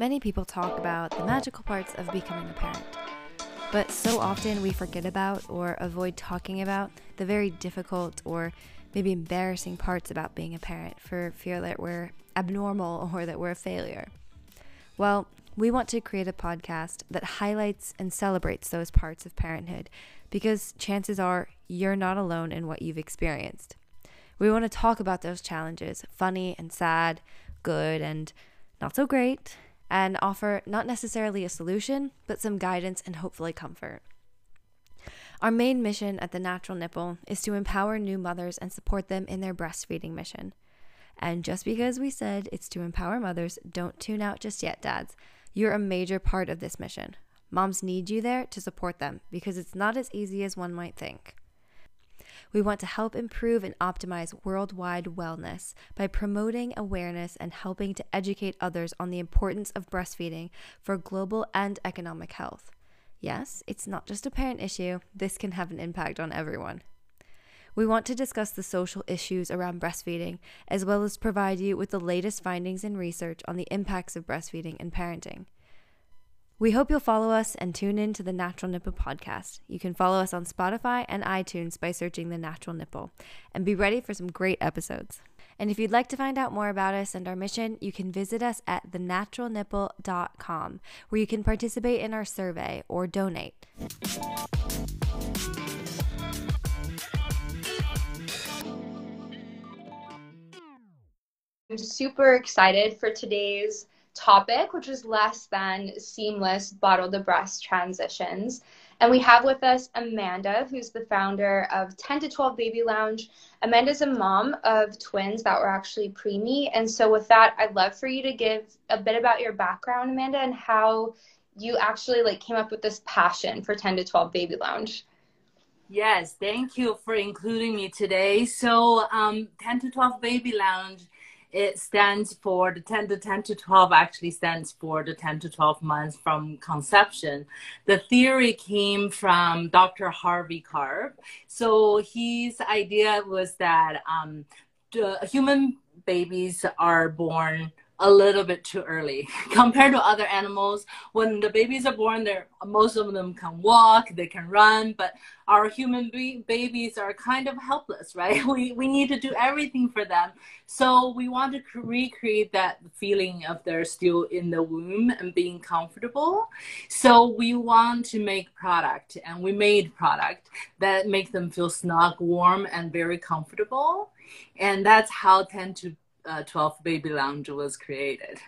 Many people talk about the magical parts of becoming a parent, but so often we forget about or avoid talking about the very difficult or maybe embarrassing parts about being a parent for fear that we're abnormal or that we're a failure. Well, we want to create a podcast that highlights and celebrates those parts of parenthood because chances are you're not alone in what you've experienced. We want to talk about those challenges, funny and sad, good and not so great, and offer not necessarily a solution, but some guidance and hopefully comfort. Our main mission at the Natural Nipple is to empower new mothers and support them in their breastfeeding mission. And just because we said it's to empower mothers, don't tune out just yet, dads. You're a major part of this mission. Moms need you there to support them because it's not as easy as one might think. We want to help improve and optimize worldwide wellness by promoting awareness and helping to educate others on the importance of breastfeeding for global and economic health. Yes, it's not just a parent issue, this can have an impact on everyone. We want to discuss the social issues around breastfeeding, as well as provide you with the latest findings and research on the impacts of breastfeeding and parenting. We hope you'll follow us and tune in to the Natural Nipple podcast. You can follow us on Spotify and iTunes by searching The Natural Nipple and be ready for some great episodes. And if you'd like to find out more about us and our mission, you can visit us at thenaturalnipple.com, where you can participate in our survey or donate. I'm super excited for today's topic, which is less than seamless bottle to breast transitions. And we have with us Amanda, who's the founder of 10 to 12 Baby Lounge. Amanda's a mom of twins that were actually preemie. And so, with that, I'd love for you to give a bit about your background, Amanda, and how you actually like came up with this passion for 10 to 12 Baby Lounge. Yes, thank you for including me today. So, um, 10 to 12 Baby Lounge it stands for the 10 to 10 to 12 actually stands for the 10 to 12 months from conception. The theory came from Dr. Harvey Karp. So his idea was that um, human babies are born a little bit too early compared to other animals. When the babies are born, they're most of them can walk, they can run, but our human be- babies are kind of helpless, right? We we need to do everything for them. So we want to recreate that feeling of they're still in the womb and being comfortable. So we want to make product, and we made product that make them feel snug, warm, and very comfortable. And that's how 10 to uh, 12 Baby Lounge was created.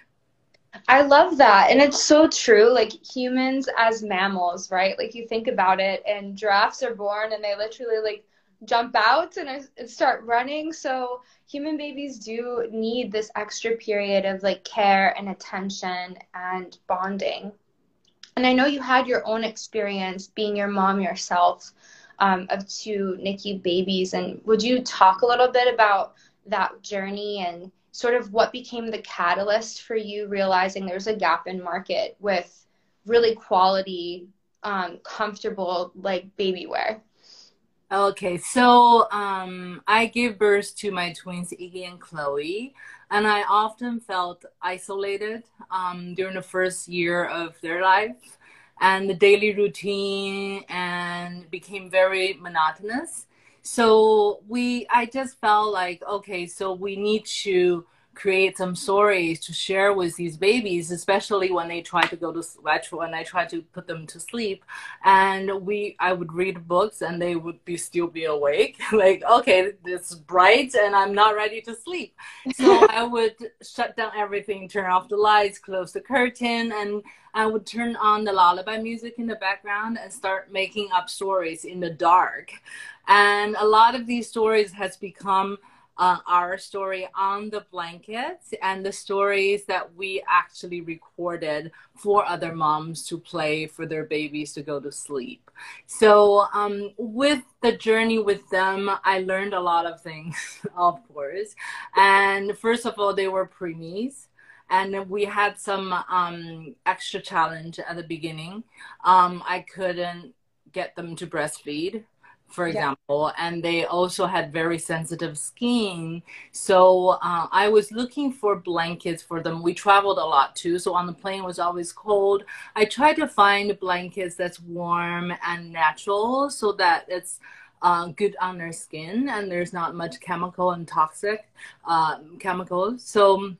I love that. And it's so true. Like humans as mammals, right? Like you think about it, and giraffes are born and they literally like jump out and start running. So human babies do need this extra period of like care and attention and bonding. And I know you had your own experience being your mom yourself um, of two NICU babies. And would you talk a little bit about that journey and sort of what became the catalyst for you realizing there's a gap in market with really quality um, comfortable like baby wear? Okay so um, i gave birth to my twins iggy and chloe and i often felt isolated um, during the first year of their life and the daily routine and became very monotonous so we i just felt like okay so we need to create some stories to share with these babies, especially when they try to go to when I try to put them to sleep. And we, I would read books, and they would be still be awake. like, okay, it's bright, and I'm not ready to sleep. So I would shut down everything, turn off the lights, close the curtain, and I would turn on the lullaby music in the background and start making up stories in the dark. And a lot of these stories has become uh, our story on the blankets and the stories that we actually recorded for other moms to play for their babies to go to sleep. So, um, with the journey with them, I learned a lot of things, of course. And first of all, they were preemies and we had some um, extra challenge at the beginning. Um, I couldn't get them to breastfeed for example, yeah. and they also had very sensitive skin. So uh, I was looking for blankets for them. We traveled a lot too, so on the plane was always cold. I tried to find blankets that's warm and natural, so that it's uh, good on their skin and there's not much chemical and toxic uh, chemicals. So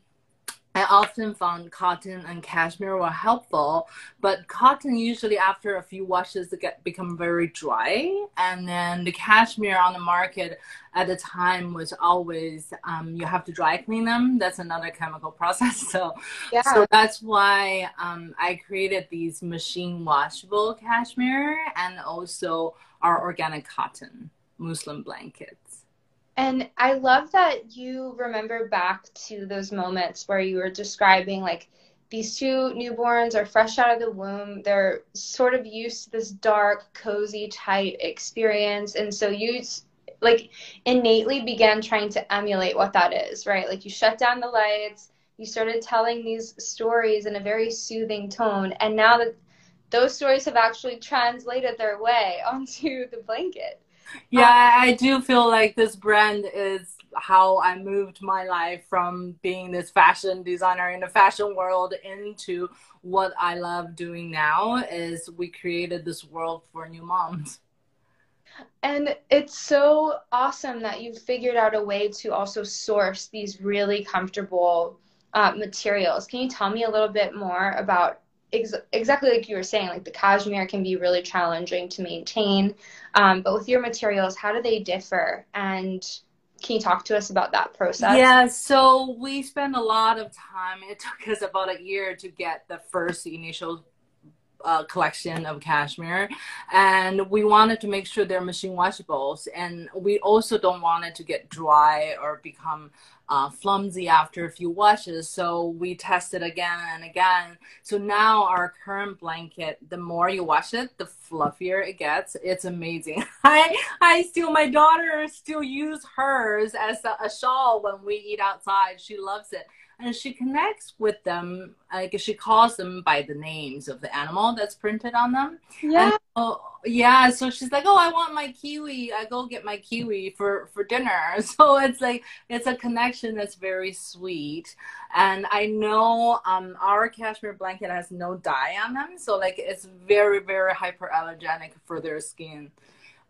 I often found cotton and cashmere were helpful, but cotton usually after a few washes get become very dry, and then the cashmere on the market at the time was always um, you have to dry clean them. That's another chemical process. So, yeah. so that's why um, I created these machine washable cashmere and also our organic cotton muslin blankets. And I love that you remember back to those moments where you were describing like these two newborns are fresh out of the womb. They're sort of used to this dark, cozy, tight experience. And so you like innately began trying to emulate what that is, right? Like you shut down the lights, you started telling these stories in a very soothing tone. And now that those stories have actually translated their way onto the blanket yeah, I do feel like this brand is how I moved my life from being this fashion designer in the fashion world into what I love doing now is we created this world for new moms. And it's so awesome that you figured out a way to also source these really comfortable uh, materials. Can you tell me a little bit more about ex- exactly like you were saying, like the cashmere can be really challenging to maintain. Um, but with your materials, how do they differ? And can you talk to us about that process? Yeah, so we spent a lot of time. It took us about a year to get the first initial uh, collection of cashmere and we wanted to make sure they're machine washables and we also don't want it to get dry or become uh, flimsy after a few washes so we tested again and again. So now our current blanket the more you wash it the fluffier it gets. It's amazing. I i still my daughter still use hers as a, a shawl when we eat outside. She loves it and she connects with them like she calls them by the names of the animal that's printed on them. Yeah. oh, yeah so she's like oh i want my kiwi. I go get my kiwi for for dinner. So it's like it's a connection that's very sweet. And i know um our cashmere blanket has no dye on them. So like it's very very hyperallergenic for their skin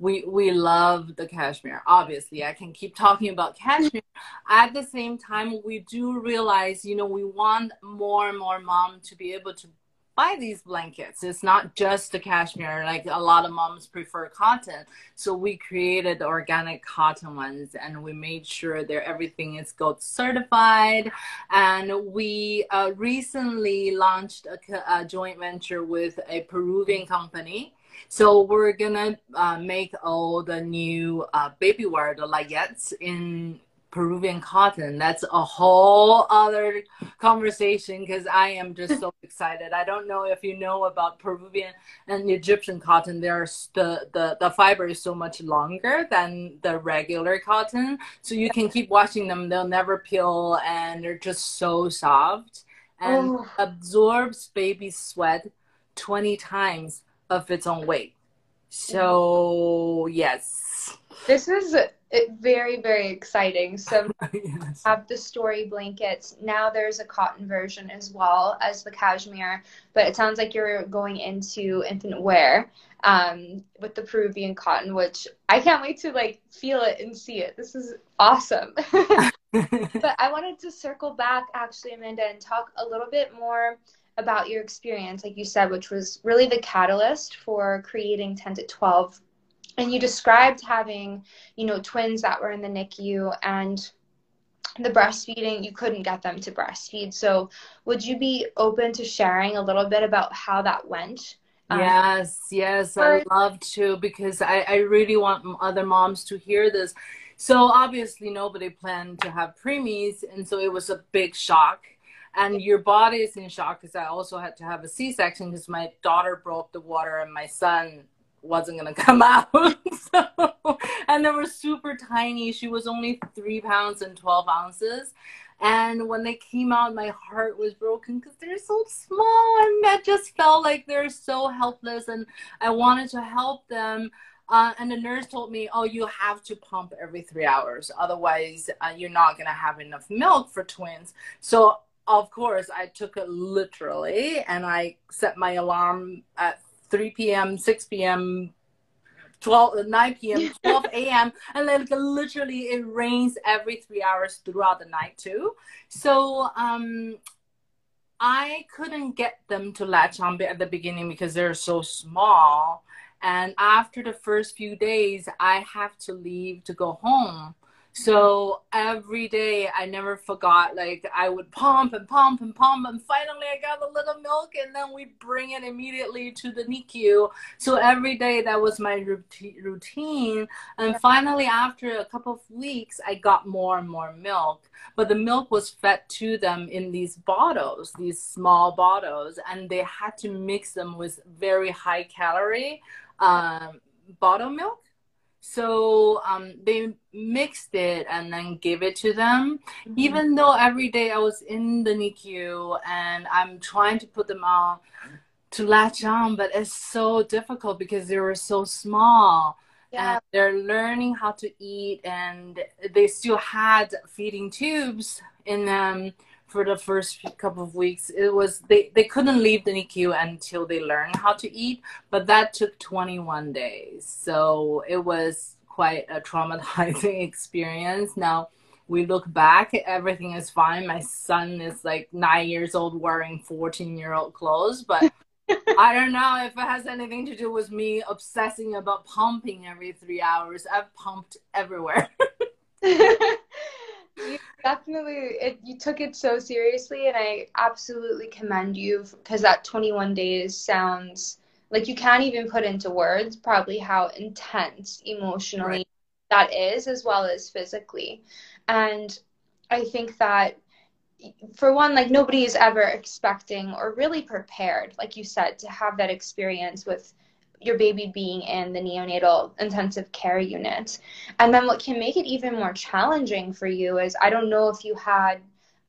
we we love the cashmere obviously. I can keep talking about cashmere. At the same time we do realize you know we want more and more mom to be able to buy these blankets. It's not just the cashmere like a lot of moms prefer cotton. So we created organic cotton ones and we made sure that everything is gold certified. And we uh, recently launched a, a joint venture with a peruvian company so we're gonna uh, make all the new uh, baby wear, the layettes in Peruvian cotton. That's a whole other conversation because I am just so excited. I don't know if you know about Peruvian and Egyptian cotton. There's the, the, the fiber is so much longer than the regular cotton. So you can keep washing them. They'll never peel and they're just so soft and oh. absorbs baby sweat 20 times of its own weight. So yes. This is very very exciting. So yes. have the story blankets. Now there's a cotton version as well as the cashmere, but it sounds like you're going into infant wear um, with the Peruvian cotton, which I can't wait to like feel it and see it. This is awesome. but I wanted to circle back actually, Amanda, and talk a little bit more about your experience, like you said, which was really the catalyst for creating 10 to 12. And you described having, you know, twins that were in the NICU and the breastfeeding, you couldn't get them to breastfeed. So, would you be open to sharing a little bit about how that went? Um, yes, yes, I'd love to because I, I really want other moms to hear this. So, obviously, nobody planned to have preemies, and so it was a big shock and your body is in shock because I also had to have a C-section because my daughter broke the water and my son wasn't gonna come out. so, and they were super tiny. She was only three pounds and twelve ounces. And when they came out, my heart was broken because they're so small, and that just felt like they're so helpless. And I wanted to help them Uh, and the nurse told me, "Oh, you have to pump every three hours, otherwise uh, you're not gonna have enough milk for twins." So of course, I took it literally, and I set my alarm at 3 p.m., 6 p.m., 12, 9 p.m., 12 a.m., and like literally it rains every three hours throughout the night too. So um, I couldn't get them to latch on at the beginning because they're so small. And after the first few days, I have to leave to go home. So every day I never forgot, like I would pump and pump and pump and finally I got a little milk and then we bring it immediately to the NICU. So every day that was my routine. And finally after a couple of weeks, I got more and more milk, but the milk was fed to them in these bottles, these small bottles, and they had to mix them with very high calorie um, bottle milk so um, they mixed it and then gave it to them. Mm-hmm. Even though every day I was in the NICU and I'm trying to put them on to latch on, but it's so difficult because they were so small. Yeah. And they're learning how to eat, and they still had feeding tubes in them for the first couple of weeks it was they, they couldn't leave the NICU until they learned how to eat but that took 21 days so it was quite a traumatizing experience now we look back everything is fine my son is like nine years old wearing 14 year old clothes but I don't know if it has anything to do with me obsessing about pumping every three hours. I've pumped everywhere. you definitely it, you took it so seriously and i absolutely commend you because that 21 days sounds like you can't even put into words probably how intense emotionally right. that is as well as physically and i think that for one like nobody is ever expecting or really prepared like you said to have that experience with your baby being in the neonatal intensive care unit. And then what can make it even more challenging for you is I don't know if you had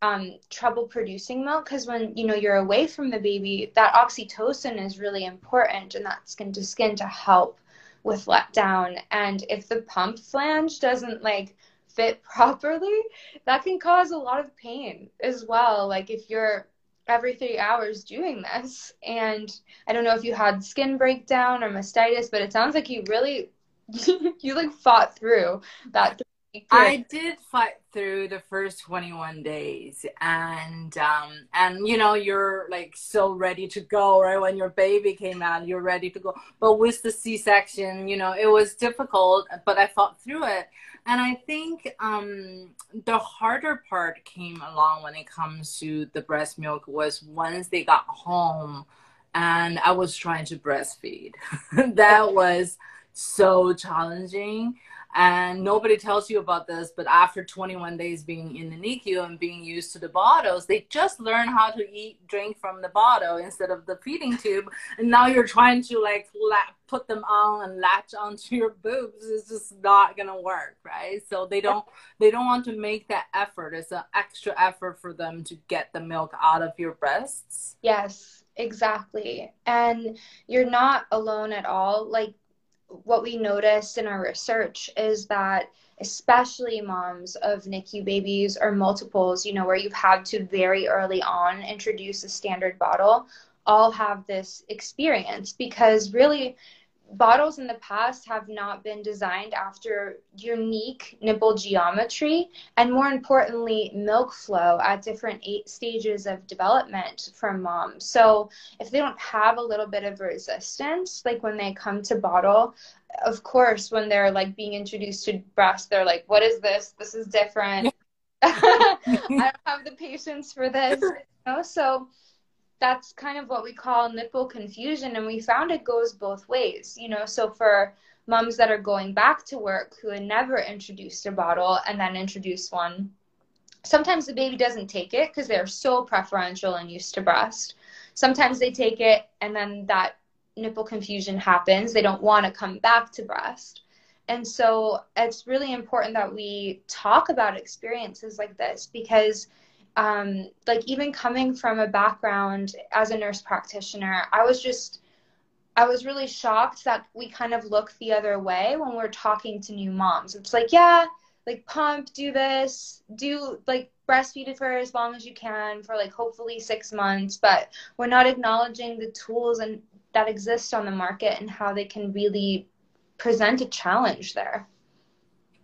um, trouble producing milk because when you know you're away from the baby, that oxytocin is really important and that skin to skin to help with letdown. And if the pump flange doesn't like fit properly, that can cause a lot of pain as well. Like if you're every three hours doing this. And I don't know if you had skin breakdown or mastitis, but it sounds like you really you like fought through that. I did fight through the first 21 days and um and you know you're like so ready to go right when your baby came out you're ready to go but with the c-section you know it was difficult but i fought through it and I think um, the harder part came along when it comes to the breast milk was once they got home and I was trying to breastfeed. that was so challenging and nobody tells you about this but after 21 days being in the nicu and being used to the bottles they just learn how to eat drink from the bottle instead of the feeding tube. And now you're trying to like put them on and latch onto your boobs. It's just not gonna work right? So they don't they don't want to make that effort. It's an extra effort for them to get the milk out of your breasts. Yes exactly. And you're not alone at all. Like what we noticed in our research is that especially moms of NICU babies or multiples, you know, where you've had to very early on introduce a standard bottle, all have this experience because really bottles in the past have not been designed after unique nipple geometry and more importantly milk flow at different stages of development from moms so if they don't have a little bit of resistance like when they come to bottle of course when they're like being introduced to breast they're like what is this? This is different. I don't have the patience for this you know? so that's kind of what we call nipple confusion and we found it goes both ways you know. So for moms that are going back to work who had never introduced a bottle and then introduce one sometimes the baby doesn't take it because they're so preferential and used to breast. Sometimes they take it and then that nipple confusion happens. They don't want to come back to breast. And so it's really important that we talk about experiences like this because um, like even coming from a background as a nurse practitioner, I was just I was really shocked that we kind of look the other way when we're talking to new moms. It's like, yeah, like pump, do this, do like breastfeed it for as long as you can for like hopefully six months, but we're not acknowledging the tools and that exist on the market and how they can really present a challenge there.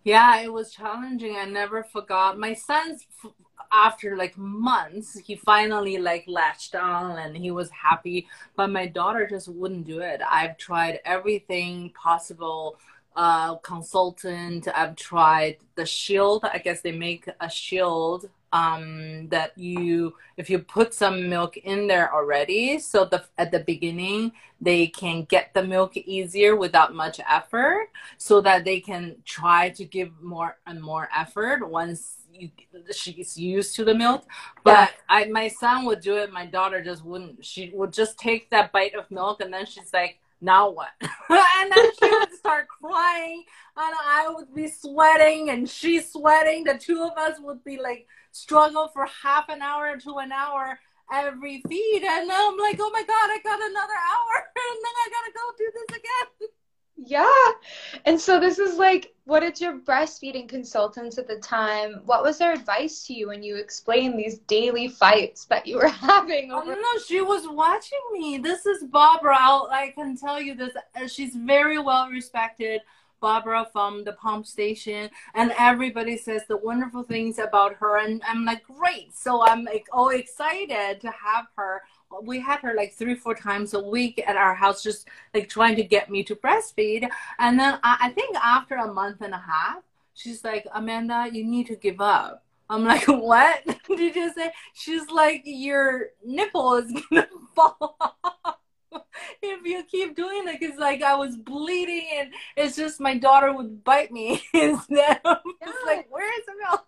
Yeah, it was challenging. I never forgot. My son's after like months, he finally like latched on and he was happy. But my daughter just wouldn't do it. I've tried everything possible. Uh, consultant. I've tried the shield. I guess they make a shield um, that you if you put some milk in there already so the at the beginning they can get the milk easier without much effort so that they can try to give more and more effort once you, she's used to the milk but yeah. I my son would do it my daughter just wouldn't she would just take that bite of milk and then she's like now what? and then she would start crying, and I would be sweating, and she's sweating. The two of us would be like struggle for half an hour to an hour every feed, and I'm like, oh my god, I got another hour, and then I gotta go do this again. Yeah. And so this is like, what did your breastfeeding consultants at the time, what was their advice to you when you explained these daily fights that you were having? Over- oh, no, she was watching me. This is Barbara. I'll, I can tell you this. Uh, she's very well respected. Barbara from the pump station, and everybody says the wonderful things about her, and I'm like, great. So I'm like, oh, excited to have her we had her like three four times a week at our house just like trying to get me to breastfeed. And then I, I, think after a month and a half she's like amanda you need to give up. I'm like what? Did you say? She's like your nipple is gonna fall off. If you keep doing it it's like i was bleeding and it's just my daughter would bite me instead of yeah. like where's the milk?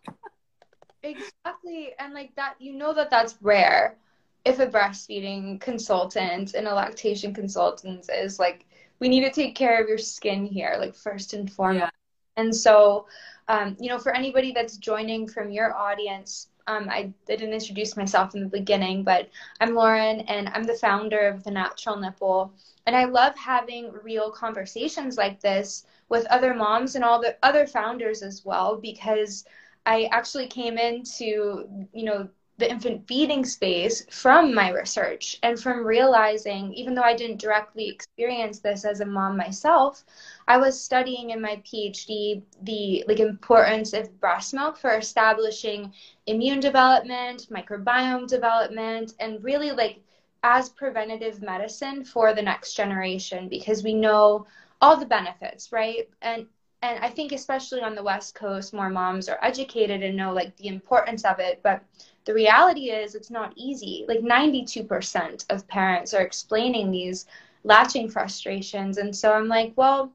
Exactly. And like that you know that that's rare if a breastfeeding consultant and a lactation consultant is like, we need to take care of your skin here, like first and foremost. Yeah. And so, um, you know, for anybody that's joining from your audience, um, I didn't introduce myself in the beginning, but I'm Lauren and I'm the founder of The Natural Nipple. And I love having real conversations like this with other moms and all the other founders as well, because I actually came into, you know, the infant feeding space from my research and from realizing, even though I didn't directly experience this as a mom myself, I was studying in my PhD the like importance of breast milk for establishing immune development, microbiome development, and really like as preventative medicine for the next generation because we know all the benefits, right? And and I think especially on the West Coast, more moms are educated and know like the importance of it, but the reality is it's not easy. Like 92% of parents are explaining these latching frustrations. And so I'm like, well,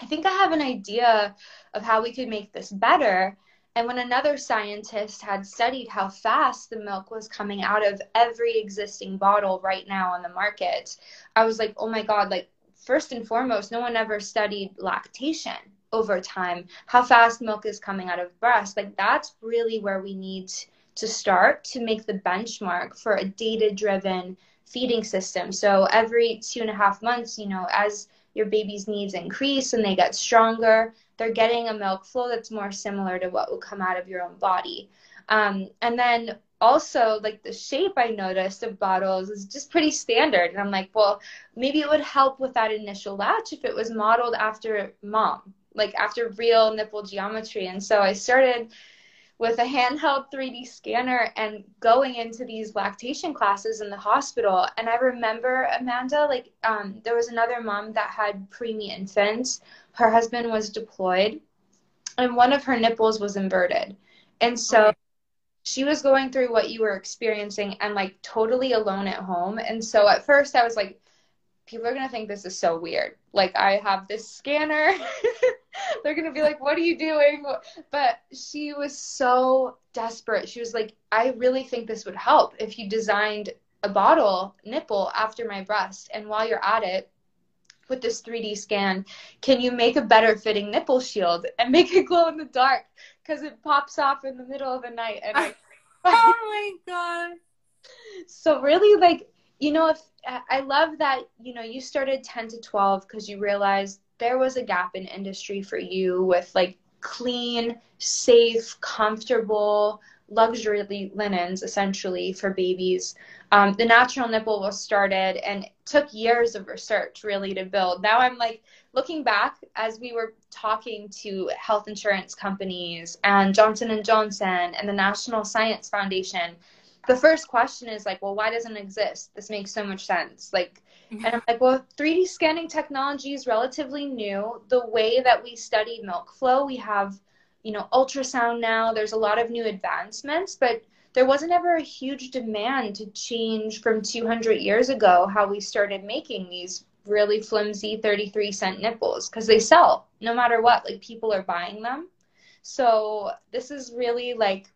I think I have an idea of how we could make this better. And when another scientist had studied how fast the milk was coming out of every existing bottle right now on the market, I was like, oh my God, like, first and foremost, no one ever studied lactation over time, how fast milk is coming out of breast. Like, that's really where we need to start to make the benchmark for a data driven feeding system. So every two and a half months, you know, as your baby's needs increase and they get stronger, they're getting a milk flow that's more similar to what will come out of your own body. Um, and then also, like the shape I noticed of bottles is just pretty standard. And I'm like, well, maybe it would help with that initial latch if it was modeled after mom, like after real nipple geometry. And so I started with a handheld 3D scanner and going into these lactation classes in the hospital. And I remember Amanda, like, um, there was another mom that had preemie infants. Her husband was deployed, and one of her nipples was inverted. And so she was going through what you were experiencing and like totally alone at home. And so at first I was like, people are going to think this is so weird. Like, I have this scanner. They're going to be like, what are you doing? But she was so desperate. She was like, I really think this would help if you designed a bottle nipple after my breast. And while you're at it, with this 3D scan, can you make a better fitting nipple shield and make it glow in the dark? Because it pops off in the middle of the night. And I, oh my god! So really, like you know, if I love that, you know, you started 10 to 12 because you realized there was a gap in industry for you with like clean, safe, comfortable, luxury linens essentially for babies. Um, the natural nipple was started and took years of research really to build. Now I'm like looking back as we were talking to health insurance companies and Johnson and Johnson and the National Science Foundation. The first question is like, well, why doesn't it exist? This makes so much sense. Like, mm-hmm. and I'm like, well, 3D scanning technology is relatively new. The way that we study milk flow, we have you know, ultrasound now. There's a lot of new advancements, but there wasn't ever a huge demand to change from 200 years ago how we started making these really flimsy 33 cent nipples because they sell no matter what. Like people are buying them. So this is really like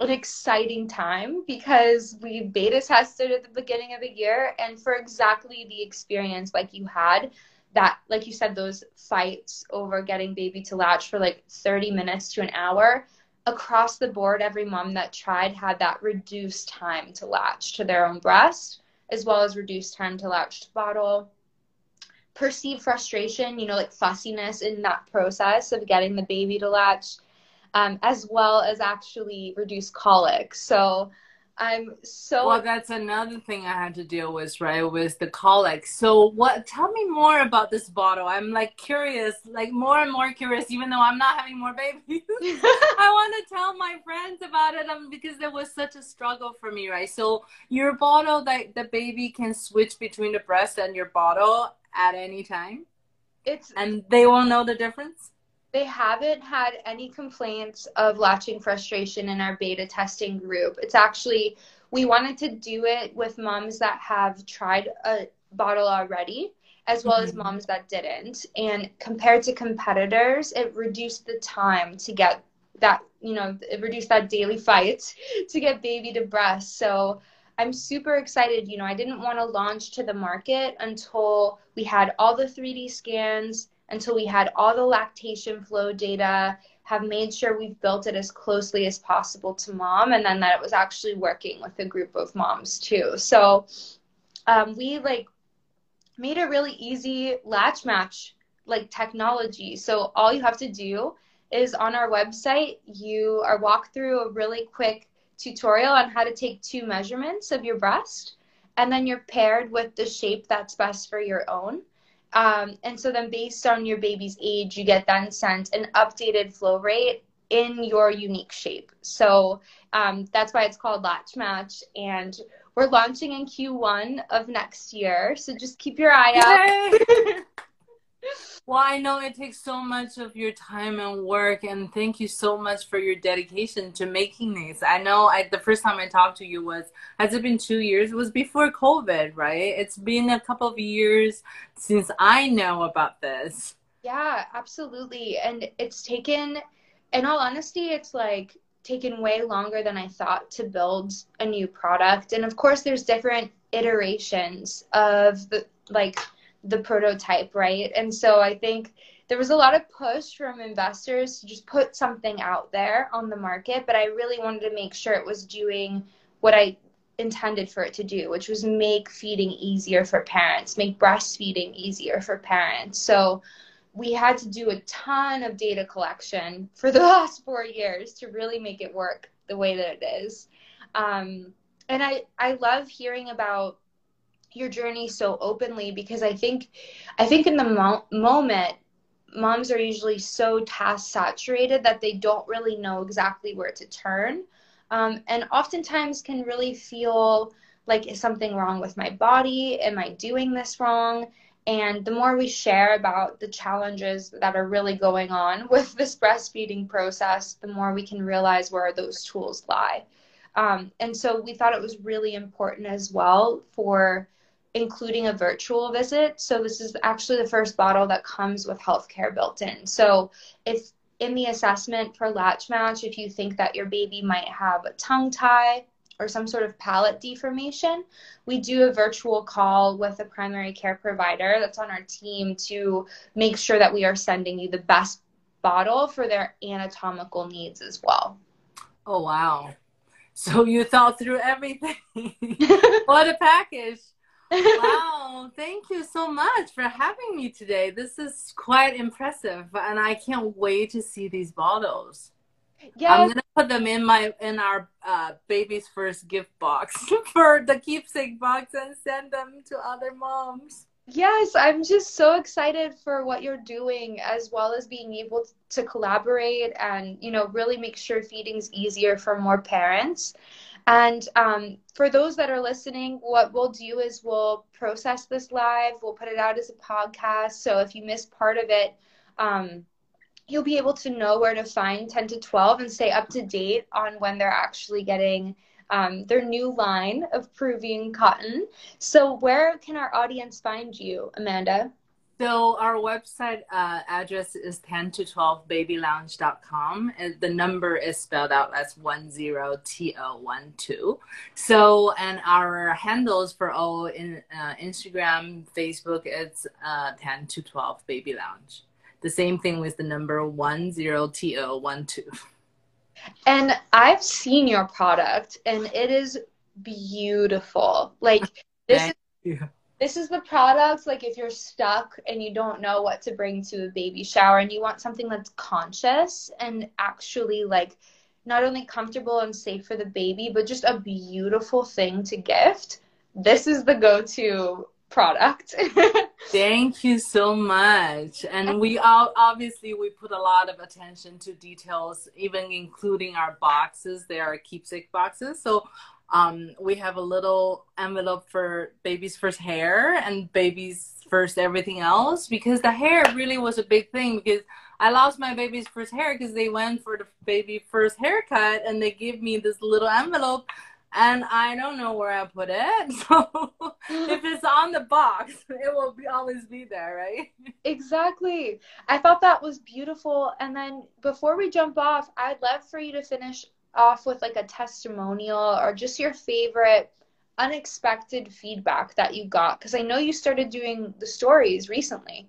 an exciting time because we beta tested at the beginning of the year and for exactly the experience like you had that like you said those fights over getting baby to latch for like 30 minutes to an hour. Across the board every mom that tried had that reduced time to latch to their own breast as well as reduced time to latch to bottle. Perceived frustration you know like fussiness in that process of getting the baby to latch um, as well as actually reduce colic so I'm so well. That's another thing I had to deal with, right? Was the colic. So, what? Tell me more about this bottle. I'm like curious, like more and more curious. Even though I'm not having more babies, I want to tell my friends about it um, because it was such a struggle for me, right? So, your bottle that the baby can switch between the breast and your bottle at any time. It's and they won't know the difference they haven't had any complaints of latching frustration in our beta testing group. It's actually, we wanted to do it with moms that have tried a bottle already, as well mm-hmm. as moms that didn't. And compared to competitors, it reduced the time to get that, you know, it reduced that daily fight to get baby to breast. So I'm super excited. You know, I didn't want to launch to the market until we had all the 3D scans until we had all the lactation flow data, have made sure we've built it as closely as possible to mom, and then that it was actually working with a group of moms too. So um, we like made a really easy latch match like technology. So all you have to do is on our website, you are walk through a really quick tutorial on how to take two measurements of your breast, and then you're paired with the shape that's best for your own. Um, and so then based on your baby's age, you get then sent an updated flow rate in your unique shape. So um, that's why it's called Latch Match. And we're launching in Q1 of next year. So just keep your eye out. Well, I know it takes so much of your time and work, and thank you so much for your dedication to making these. I know I, the first time I talked to you was, has it been two years? It was before COVID, right? It's been a couple of years since I know about this. Yeah, absolutely. And it's taken, in all honesty, it's like taken way longer than I thought to build a new product. And of course, there's different iterations of the, like, the prototype, right? And so I think there was a lot of push from investors to just put something out there on the market, but I really wanted to make sure it was doing what I intended for it to do, which was make feeding easier for parents, make breastfeeding easier for parents. So we had to do a ton of data collection for the last four years to really make it work the way that it is. Um, and I, I love hearing about your journey so openly because I think I think in the mo- moment moms are usually so task saturated that they don't really know exactly where to turn. Um, and oftentimes can really feel like is something wrong with my body? Am i doing this wrong? And the more we share about the challenges that are really going on with this breastfeeding process the more we can realize where those tools lie. Um, and so we thought it was really important as well for including a virtual visit. So this is actually the first bottle that comes with healthcare built in. So if in the assessment for latch match, if you think that your baby might have a tongue tie or some sort of palate deformation, we do a virtual call with a primary care provider that's on our team to make sure that we are sending you the best bottle for their anatomical needs as well. Oh, wow. So you thought through everything. what a package. Wow, thank you so much for having me today. This is quite impressive, and I can't wait to see these bottles. Yeah, I'm gonna put them in my in our uh, baby's first gift box for the keepsake box and send them to other moms. Yes, I'm just so excited for what you're doing as well as being able to collaborate and, you know, really make sure feeding's easier for more parents. And um, for those that are listening, what we'll do is we'll process this live, we'll put it out as a podcast. So if you miss part of it, um, you'll be able to know where to find 10 to 12 and stay up to date on when they're actually getting um, their new line of Peruvian cotton. So, where can our audience find you, Amanda? So our website uh, address is 10 to 12 babylounge.com. And the number is spelled out as 10TO12. So, and our handles for all in uh, Instagram, Facebook, it's uh, 10 to 12 baby lounge. The same thing with the number 10TO12. And I've seen your product and it is beautiful. Like this is you. This is the product like if you're stuck and you don't know what to bring to a baby shower and you want something that's conscious and actually like not only comfortable and safe for the baby but just a beautiful thing to gift. This is the go-to product. Thank you so much. And we all obviously we put a lot of attention to details, even including our boxes. They are keepsake boxes. So um, we have a little envelope for baby's first hair and baby's first everything else because the hair really was a big thing because I lost my baby's first hair because they went for the baby first haircut and they give me this little envelope and I don't know where I put it. So if it's on the box, it will be always be there, right? Exactly. I thought that was beautiful. And then before we jump off, I'd love for you to finish off with like a testimonial or just your favorite unexpected feedback that you got because I know you started doing the stories recently.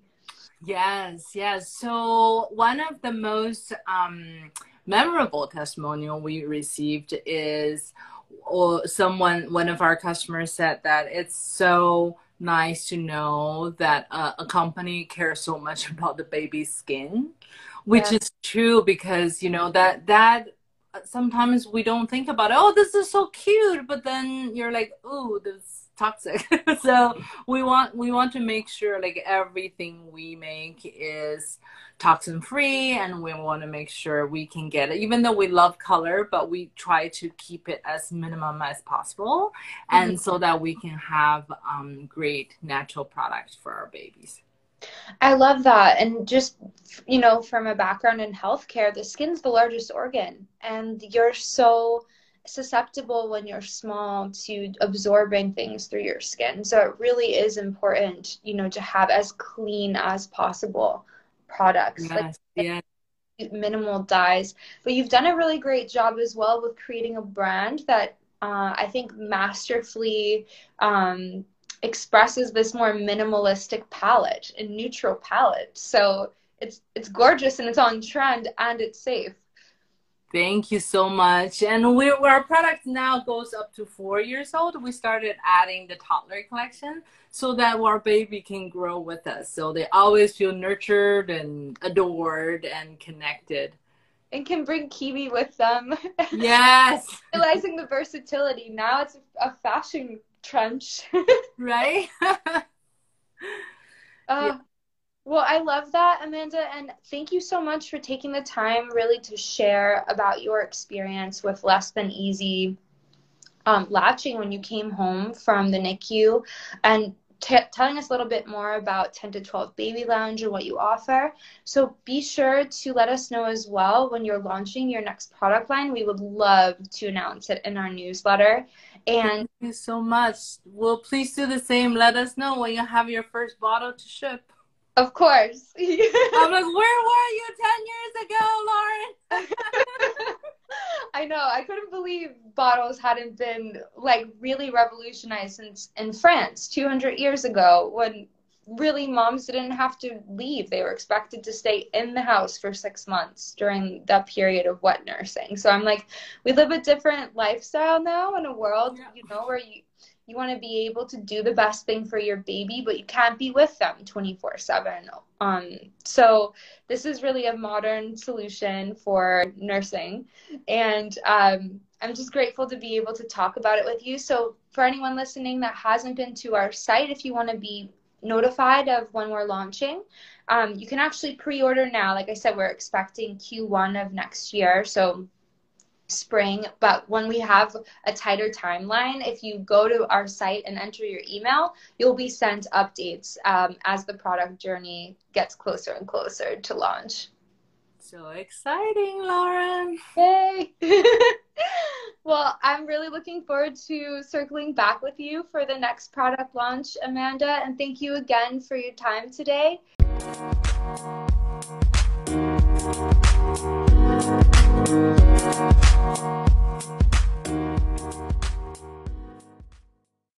Yes, yes. So one of the most um, memorable testimonial we received is or someone one of our customers said that it's so nice to know that uh, a company cares so much about the baby's skin which yeah. is true because you know that that sometimes we don't think about oh this is so cute. But then you're like oh this toxic. So we want we want to make sure like everything we make is toxin free and we want to make sure we can get it. Even though we love color but we try to keep it as minimum as possible and mm-hmm. so that we can have um, great natural products for our babies I love that. And just, you know, from a background in healthcare, the skin's the largest organ. And you're so susceptible when you're small to absorbing things through your skin. So it really is important, you know, to have as clean as possible products. Yes, like yes. minimal dyes. But you've done a really great job as well with creating a brand that uh, I think masterfully um, expresses this more minimalistic palette and neutral palette. So it's it's gorgeous and it's on trend and it's safe. Thank you so much. And we, our product now goes up to four years old. We started adding the toddler collection so that our baby can grow with us. So they always feel nurtured and adored and connected. And can bring Kiwi with them. Yes. Realizing the versatility. Now it's a fashion trench. right? uh, yeah. Well, I love that, Amanda, and thank you so much for taking the time really to share about your experience with less than easy um, latching when you came home from the NICU and t- telling us a little bit more about 10 to 12 Baby Lounge and what you offer. So be sure to let us know as well when you're launching your next product line. We would love to announce it in our newsletter. And thank you so much. Well, please do the same. Let us know when you have your first bottle to ship. Of course. I'm like, where were you 10 years ago, Lauren? I know. I couldn't believe bottles hadn't been like really revolutionized since in France 200 years ago when really moms didn't have to leave. They were expected to stay in the house for six months during that period of wet nursing. So I'm like, we live a different lifestyle now in a world, yeah. you know, where you you want to be able to do the best thing for your baby, but you can't be with them 24 7. Um, so, this is really a modern solution for nursing. And um, I'm just grateful to be able to talk about it with you. So, for anyone listening that hasn't been to our site, if you want to be notified of when we're launching, um, you can actually pre order now. Like I said, we're expecting Q1 of next year. So, spring but when we have a tighter timeline if you go to our site and enter your email you'll be sent updates um, as the product journey gets closer and closer to launch. So exciting lauren. Yay! Well i'm really looking forward to circling back with you for the next product launch amanda and thank you again for your time today